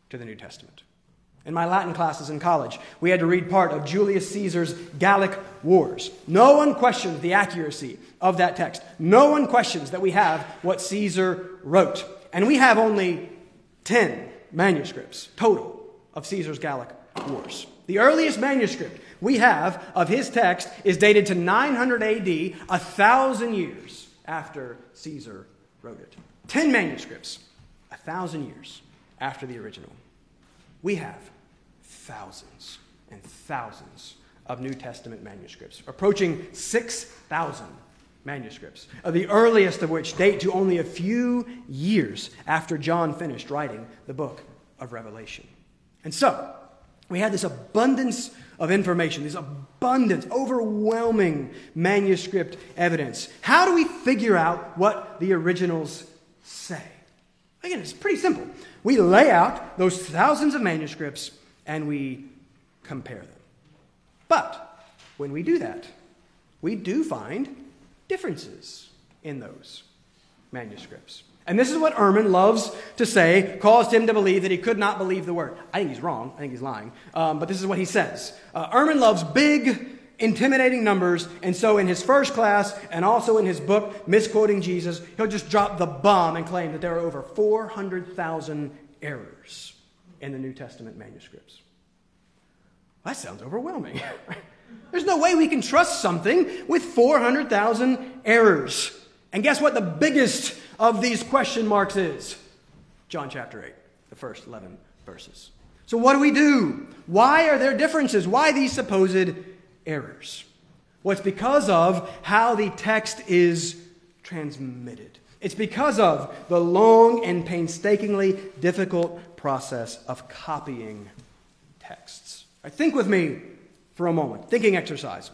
to the New Testament. In my Latin classes in college, we had to read part of Julius Caesar's Gallic Wars. No one questions the accuracy of that text. No one questions that we have what Caesar wrote. And we have only 10 manuscripts total of Caesar's Gallic Wars. The earliest manuscript we have of his text is dated to 900 AD, a thousand years after Caesar wrote it. 10 manuscripts, a thousand years after the original. We have thousands and thousands of New Testament manuscripts, approaching 6,000 manuscripts, uh, the earliest of which date to only a few years after John finished writing the book of Revelation. And so, we have this abundance of information, this abundant, overwhelming manuscript evidence. How do we figure out what the originals say? Again, it's pretty simple. We lay out those thousands of manuscripts and we compare them. But when we do that, we do find differences in those manuscripts. And this is what Ehrman loves to say caused him to believe that he could not believe the word. I think he's wrong. I think he's lying. Um, but this is what he says. Uh, Ehrman loves big, intimidating numbers. And so in his first class and also in his book, Misquoting Jesus, he'll just drop the bomb and claim that there are over 400,000 errors in the New Testament manuscripts. That sounds overwhelming. There's no way we can trust something with 400,000 errors. And guess what the biggest of these question marks is? John chapter 8, the first 11 verses. So, what do we do? Why are there differences? Why these supposed errors? Well, it's because of how the text is transmitted. It's because of the long and painstakingly difficult process of copying texts. Right, think with me for a moment. Thinking exercise.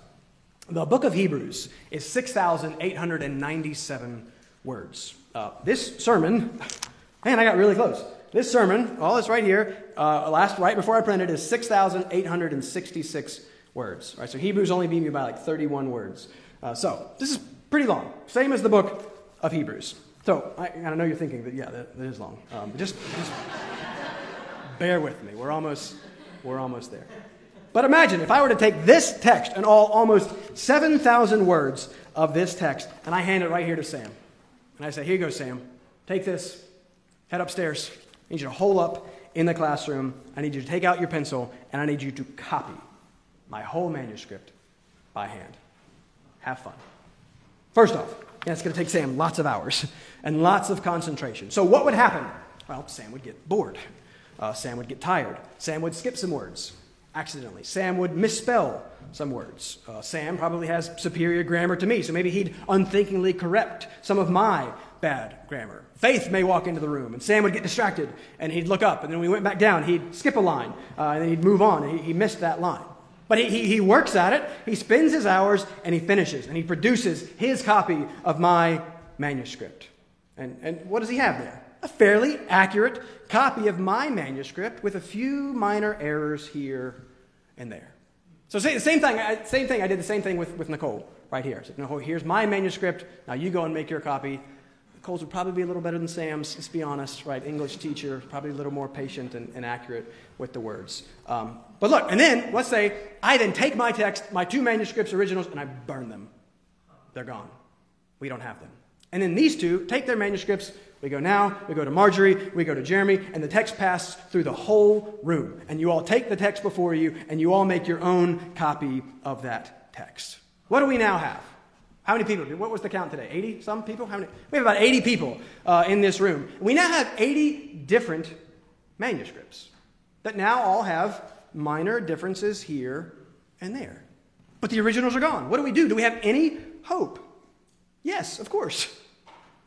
The book of Hebrews is 6,897 words. Uh, this sermon, man, I got really close. This sermon, all it's right here, uh, last right before I printed, is 6,866 words. Right, so Hebrews only beat me by like 31 words. Uh, so this is pretty long, same as the book of Hebrews. So I, I know you're thinking that, yeah, that, that is long. Um, just, just bear with me. We're almost, we're almost there. But imagine if I were to take this text and all almost 7,000 words of this text, and I hand it right here to Sam. And I say, Here you go, Sam. Take this, head upstairs. I need you to hole up in the classroom. I need you to take out your pencil, and I need you to copy my whole manuscript by hand. Have fun. First off, yeah, it's going to take Sam lots of hours and lots of concentration. So, what would happen? Well, Sam would get bored. Uh, Sam would get tired. Sam would skip some words accidentally. Sam would misspell some words. Uh, Sam probably has superior grammar to me, so maybe he'd unthinkingly correct some of my bad grammar. Faith may walk into the room, and Sam would get distracted, and he'd look up, and then when we went back down, he'd skip a line, uh, and then he'd move on, and he, he missed that line. But he, he, works at it, he spends his hours, and he finishes, and he produces his copy of my manuscript. And, and what does he have there? A fairly accurate copy of my manuscript with a few minor errors here and there. So, the same thing, same thing, I did the same thing with, with Nicole right here. I said, Nicole, here's my manuscript, now you go and make your copy. Nicole's would probably be a little better than Sam's, let's be honest, right? English teacher, probably a little more patient and, and accurate with the words. Um, but look, and then, let's say, I then take my text, my two manuscripts, originals, and I burn them. They're gone. We don't have them. And then these two take their manuscripts. We go now, we go to Marjorie, we go to Jeremy, and the text passes through the whole room. And you all take the text before you, and you all make your own copy of that text. What do we now have? How many people? What was the count today? 80 some people? How many? We have about 80 people uh, in this room. We now have 80 different manuscripts that now all have minor differences here and there. But the originals are gone. What do we do? Do we have any hope? Yes, of course.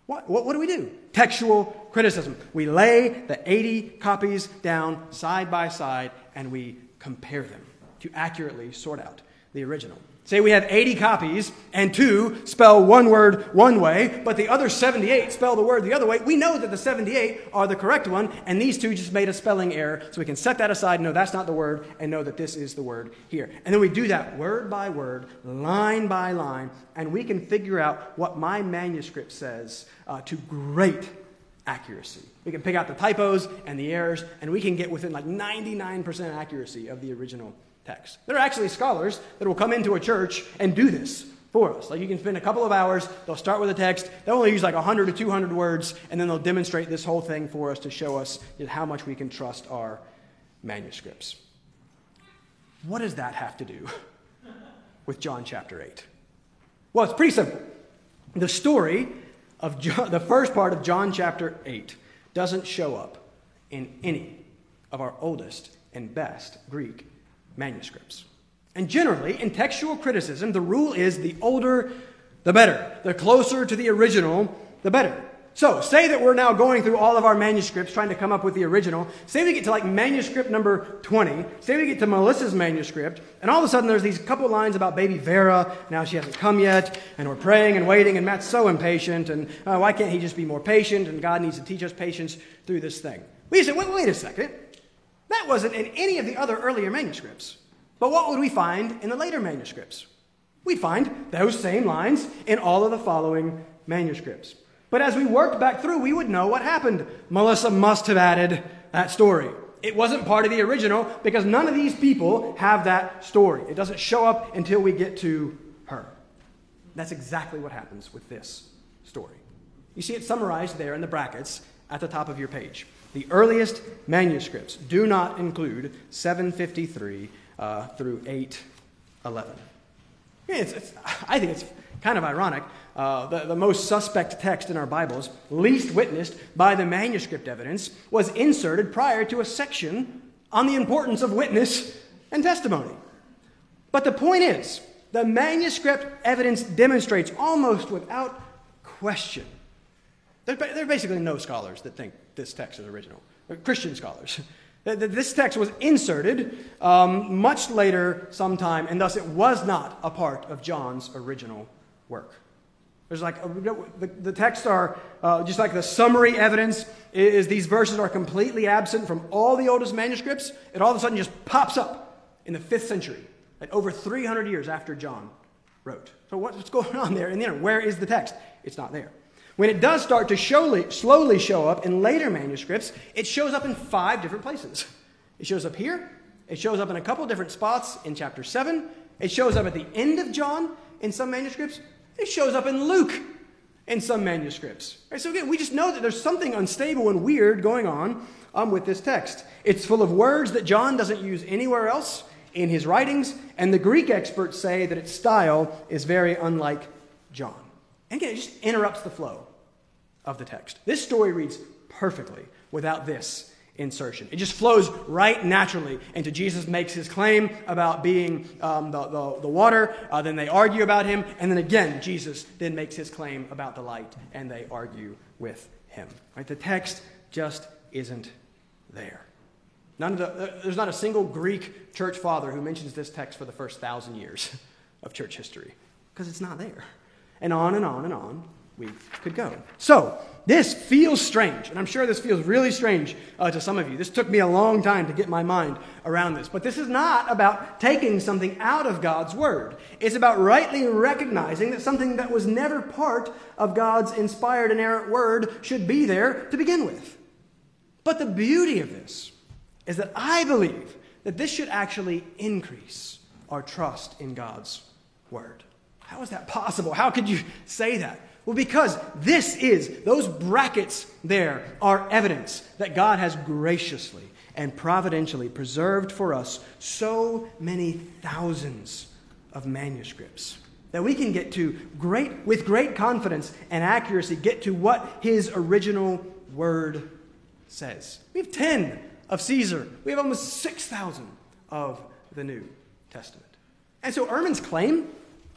What, what, what, do we do? Textual criticism. We lay the 80 copies down side by side and we compare them to accurately sort out the original. Say we have 80 copies and two spell one word one way, but the other 78 spell the word the other way. We know that the 78 are the correct one, and these two just made a spelling error. So we can set that aside, know that's not the word, and know that this is the word here. And then we do that word by word, line by line, and we can figure out what my manuscript says uh, to great accuracy. We can pick out the typos and the errors, and we can get within like 99% accuracy of the original text. There are actually scholars that will come into a church and do this for us. Like you can spend a couple of hours, they'll start with a text, they'll only use like 100 to 200 words, and then they'll demonstrate this whole thing for us to show us how much we can trust our manuscripts. What does that have to do with John chapter 8? Well, it's pretty simple. The story of John, the first part of John chapter 8 doesn't show up in any of our oldest and best Greek manuscripts. And generally, in textual criticism, the rule is the older, the better. The closer to the original, the better. So, say that we're now going through all of our manuscripts trying to come up with the original. Say we get to like manuscript number 20. Say we get to Melissa's manuscript, and all of a sudden there's these couple lines about baby Vera. Now she hasn't come yet, and we're praying and waiting, and Matt's so impatient, and uh, why can't he just be more patient? And God needs to teach us patience through this thing. We say, wait, wait a second. That wasn't in any of the other earlier manuscripts. But what would we find in the later manuscripts? We'd find those same lines in all of the following manuscripts. But as we worked back through, we would know what happened. Melissa must have added that story. It wasn't part of the original because none of these people have that story. It doesn't show up until we get to her. That's exactly what happens with this story. You see it summarized there in the brackets at the top of your page. The earliest manuscripts do not include 753 uh, through 811. It's, it's, I think it's kind of ironic. Uh, the, the most suspect text in our Bibles, least witnessed by the manuscript evidence, was inserted prior to a section on the importance of witness and testimony. But the point is, the manuscript evidence demonstrates almost without question. There, there are basically no scholars that think this text is original, Christian scholars. This text was inserted um, much later, sometime, and thus it was not a part of John's original work. There's like a, the, the texts are uh, just like the summary evidence is these verses are completely absent from all the oldest manuscripts. It all of a sudden just pops up in the fifth century, like over 300 years after John wrote. So what's going on there? And then where is the text? It's not there. When it does start to showly, slowly show up in later manuscripts, it shows up in five different places. It shows up here, it shows up in a couple different spots in chapter 7, it shows up at the end of John in some manuscripts, it shows up in Luke in some manuscripts. Right, so again, we just know that there's something unstable and weird going on um, with this text. It's full of words that John doesn't use anywhere else in his writings, and the Greek experts say that its style is very unlike John. And again, it just interrupts the flow of the text. This story reads perfectly without this insertion. It just flows right naturally into Jesus makes his claim about being um, the, the, the, water, uh, then they argue about him, and then again, Jesus then makes his claim about the light, and they argue with him. Right? The text just isn't there. None of the, there's not a single Greek church father who mentions this text for the first thousand years of church history because it's not there and on and on and on we could go. So, this feels strange, and I'm sure this feels really strange uh, to some of you. This took me a long time to get my mind around this. But this is not about taking something out of God's Word. It's about rightly recognizing that something that was never part of God's inspired and inerrant Word should be there to begin with. But the beauty of this is that I believe that this should actually increase our trust in God's Word. How is that possible? How could you say that? Well, because this is, those brackets there are evidence that God has graciously and providentially preserved for us so many thousands of manuscripts that we can get to great, with great confidence and accuracy, get to what his original word says. We have 10 of Caesar, we have almost 6,000 of the New Testament. And so Ehrman's claim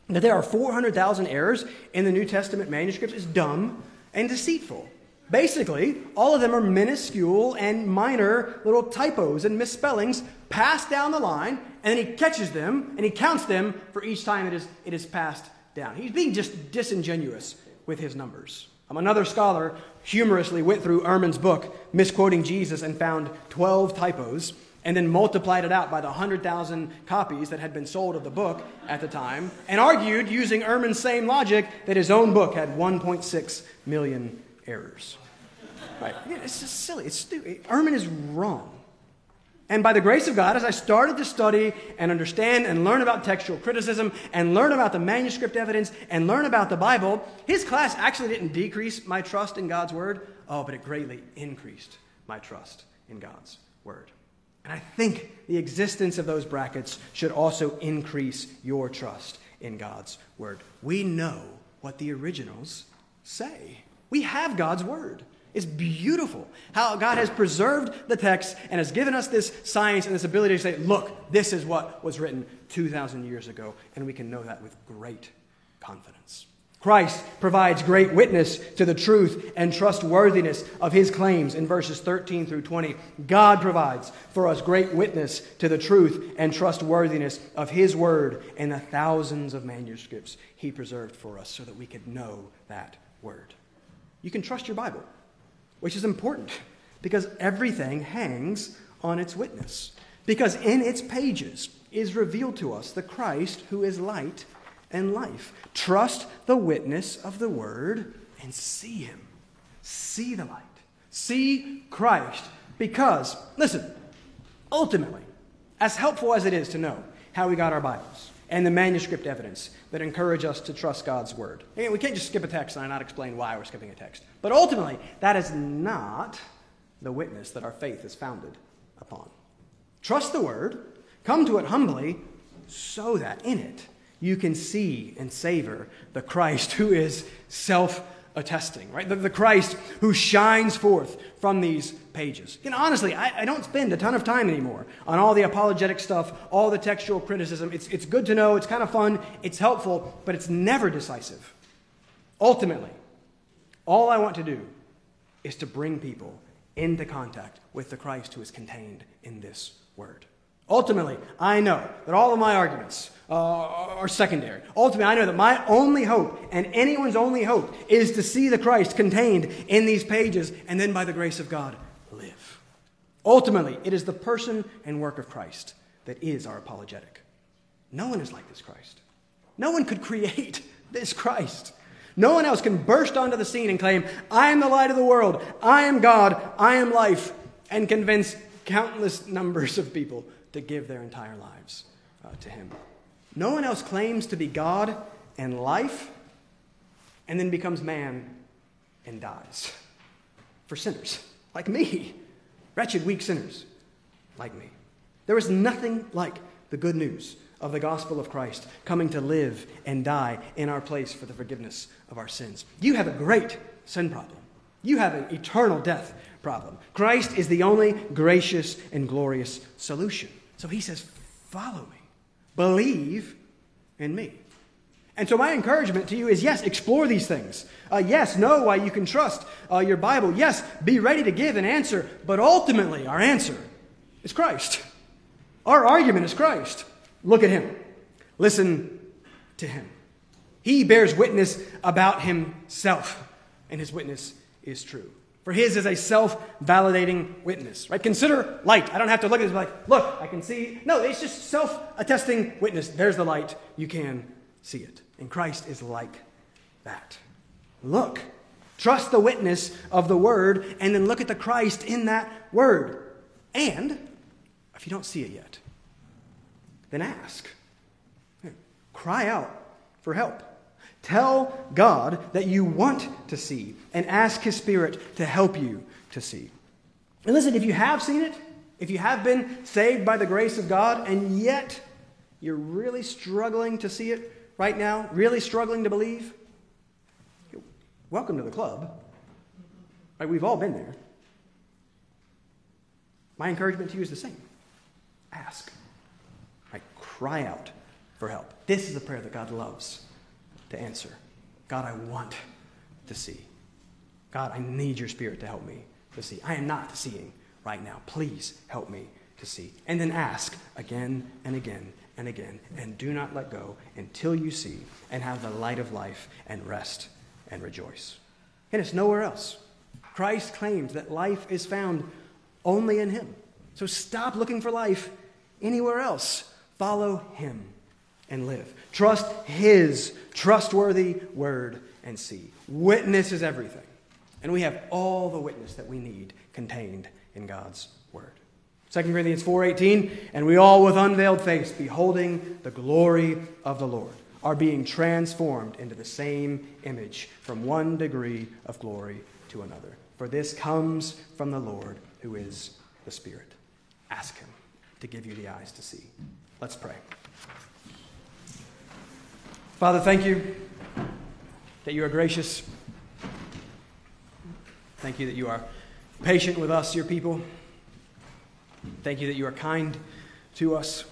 that there are 400,000 errors in the New Testament manuscripts is dumb and deceitful. Basically, all of them are minuscule and minor little typos and misspellings passed down the line, and then he catches them and he counts them for each time it is, it is passed down. He's being just disingenuous with his numbers. Um, another scholar humorously went through Ehrman's book, misquoting Jesus, and found 12 typos and then multiplied it out by the 100,000 copies that had been sold of the book at the time, and argued, using Ehrman's same logic, that his own book had 1.6 million errors. Right? It's just silly. It's stupid. Ehrman is wrong. And by the grace of God, as I started to study and understand and learn about textual criticism and learn about the manuscript evidence and learn about the Bible, his class actually didn't decrease my trust in God's word. Oh, but it greatly increased my trust in God's word. And I think the existence of those brackets should also increase your trust in God's word. We know what the originals say. We have God's word. It's beautiful how God has preserved the text and has given us this science and this ability to say, look, this is what was written 2,000 years ago. And we can know that with great confidence. Christ provides great witness to the truth and trustworthiness of his claims in verses 13 through 20. God provides for us great witness to the truth and trustworthiness of his word and the thousands of manuscripts he preserved for us so that we could know that word. You can trust your Bible, which is important because everything hangs on its witness. Because in its pages is revealed to us the Christ who is light and life. Trust the witness of the word and see him. See the light. See Christ. Because, listen, ultimately, as helpful as it is to know how we got our Bibles and the manuscript evidence that encourage us to trust God's word. Again, we can't just skip a text and not explain why we're skipping a text. But ultimately, that is not the witness that our faith is founded upon. Trust the word, come to it humbly, so that in it you can see and savor the Christ who is self attesting, right? The, the, Christ who shines forth from these pages. Know, honestly, I, I, don't spend a ton of time anymore on all the apologetic stuff, all the textual criticism. It's, it's good to know, it's kind of fun, it's helpful, but it's never decisive. Ultimately, all I want to do is to bring people into contact with the Christ who is contained in this word. Ultimately, I know that all of my arguments uh, are secondary. Ultimately, I know that my only hope and anyone's only hope is to see the Christ contained in these pages and then by the grace of God live. Ultimately, it is the person and work of Christ that is our apologetic. No one is like this Christ. No one could create this Christ. No one else can burst onto the scene and claim, I am the light of the world, I am God, I am life, and convince countless numbers of people to give their entire lives uh, to Him. No one else claims to be God and life and then becomes man and dies. For sinners like me, wretched, weak sinners like me. There is nothing like the good news of the gospel of Christ coming to live and die in our place for the forgiveness of our sins. You have a great sin problem. You have an eternal death problem. Christ is the only gracious and glorious solution. So he says, Follow me, believe in me. And so, my encouragement to you is yes, explore these things. Uh, yes, know why you can trust uh, your Bible. Yes, be ready to give an answer. But ultimately, our answer is Christ. Our argument is Christ. Look at him, listen to him. He bears witness about himself, and his witness is true. For his is a self validating witness, right? Consider light. I don't have to look at this like, look, I can see. No, it's just self attesting witness. There's the light. You can see it. And Christ is like that. Look, trust the witness of the word, and then look at the Christ in that word. And if you don't see it yet, then ask. Cry out for help. Tell God that you want to see and ask His Spirit to help you to see. And listen, if you have seen it, if you have been saved by the grace of God, and yet you're really struggling to see it right now, really struggling to believe, welcome to the club. Right, we've all been there. My encouragement to you is the same ask, right, cry out for help. This is a prayer that God loves to answer God, I want to see. God, I need your spirit to help me to see. I am not seeing right now. Please help me to see. And then ask again and again and again. And do not let go until you see and have the light of life and rest and rejoice. And it's nowhere else. Christ claims that life is found only in Him. So stop looking for life anywhere else. Follow Him and live. Trust His trustworthy word and see. Witness is everything. And we have all the witness that we need contained in God's word. 2 Corinthians 4:18 and we all with unveiled face beholding the glory of the Lord are being transformed into the same image from one degree of glory to another. For this comes from the Lord who is the Spirit. Ask him to give you the eyes to see. Let's pray. Father, thank you that you are gracious. Thank you that you are patient with us, your people. Thank you that you are kind to us.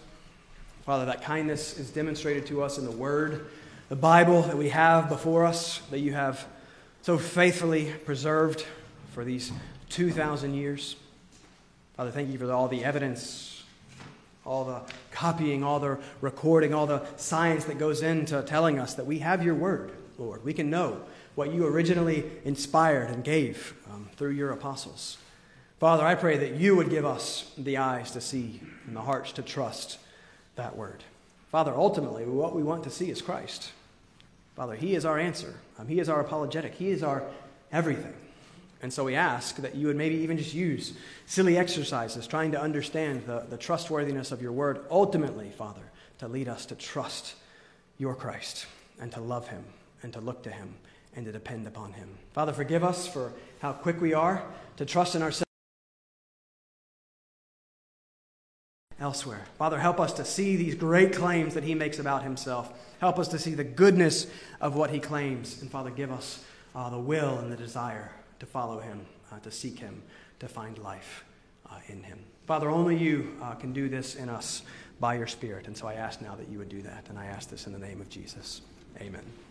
Father, that kindness is demonstrated to us in the Word, the Bible that we have before us, that you have so faithfully preserved for these 2,000 years. Father, thank you for all the evidence all the copying, all the recording, all the science that goes into telling us that we have your word, Lord. We can know what you originally inspired and gave um, through your apostles. Father, I pray that you would give us the eyes to see and the hearts to trust that word. Father, ultimately, what we want to see is Christ. Father, He is our answer. Um, he is our apologetic. He is our everything. And so we ask that you would maybe even just use silly exercises trying to understand the, the trustworthiness of your word, ultimately, Father, to lead us to trust your Christ and to love him and to look to him and to depend upon him. Father, forgive us for how quick we are to trust in ourselves. elsewhere. Father, help us to see these great claims that he makes about himself. Help us to see the goodness of what he claims. And Father, give us uh, the will and the desire to follow him, uh, to seek him, to find life uh, in him. Father, only you uh, can do this in us by your Spirit. And so I ask now that you would do that. And I ask this in the name of Jesus. Amen.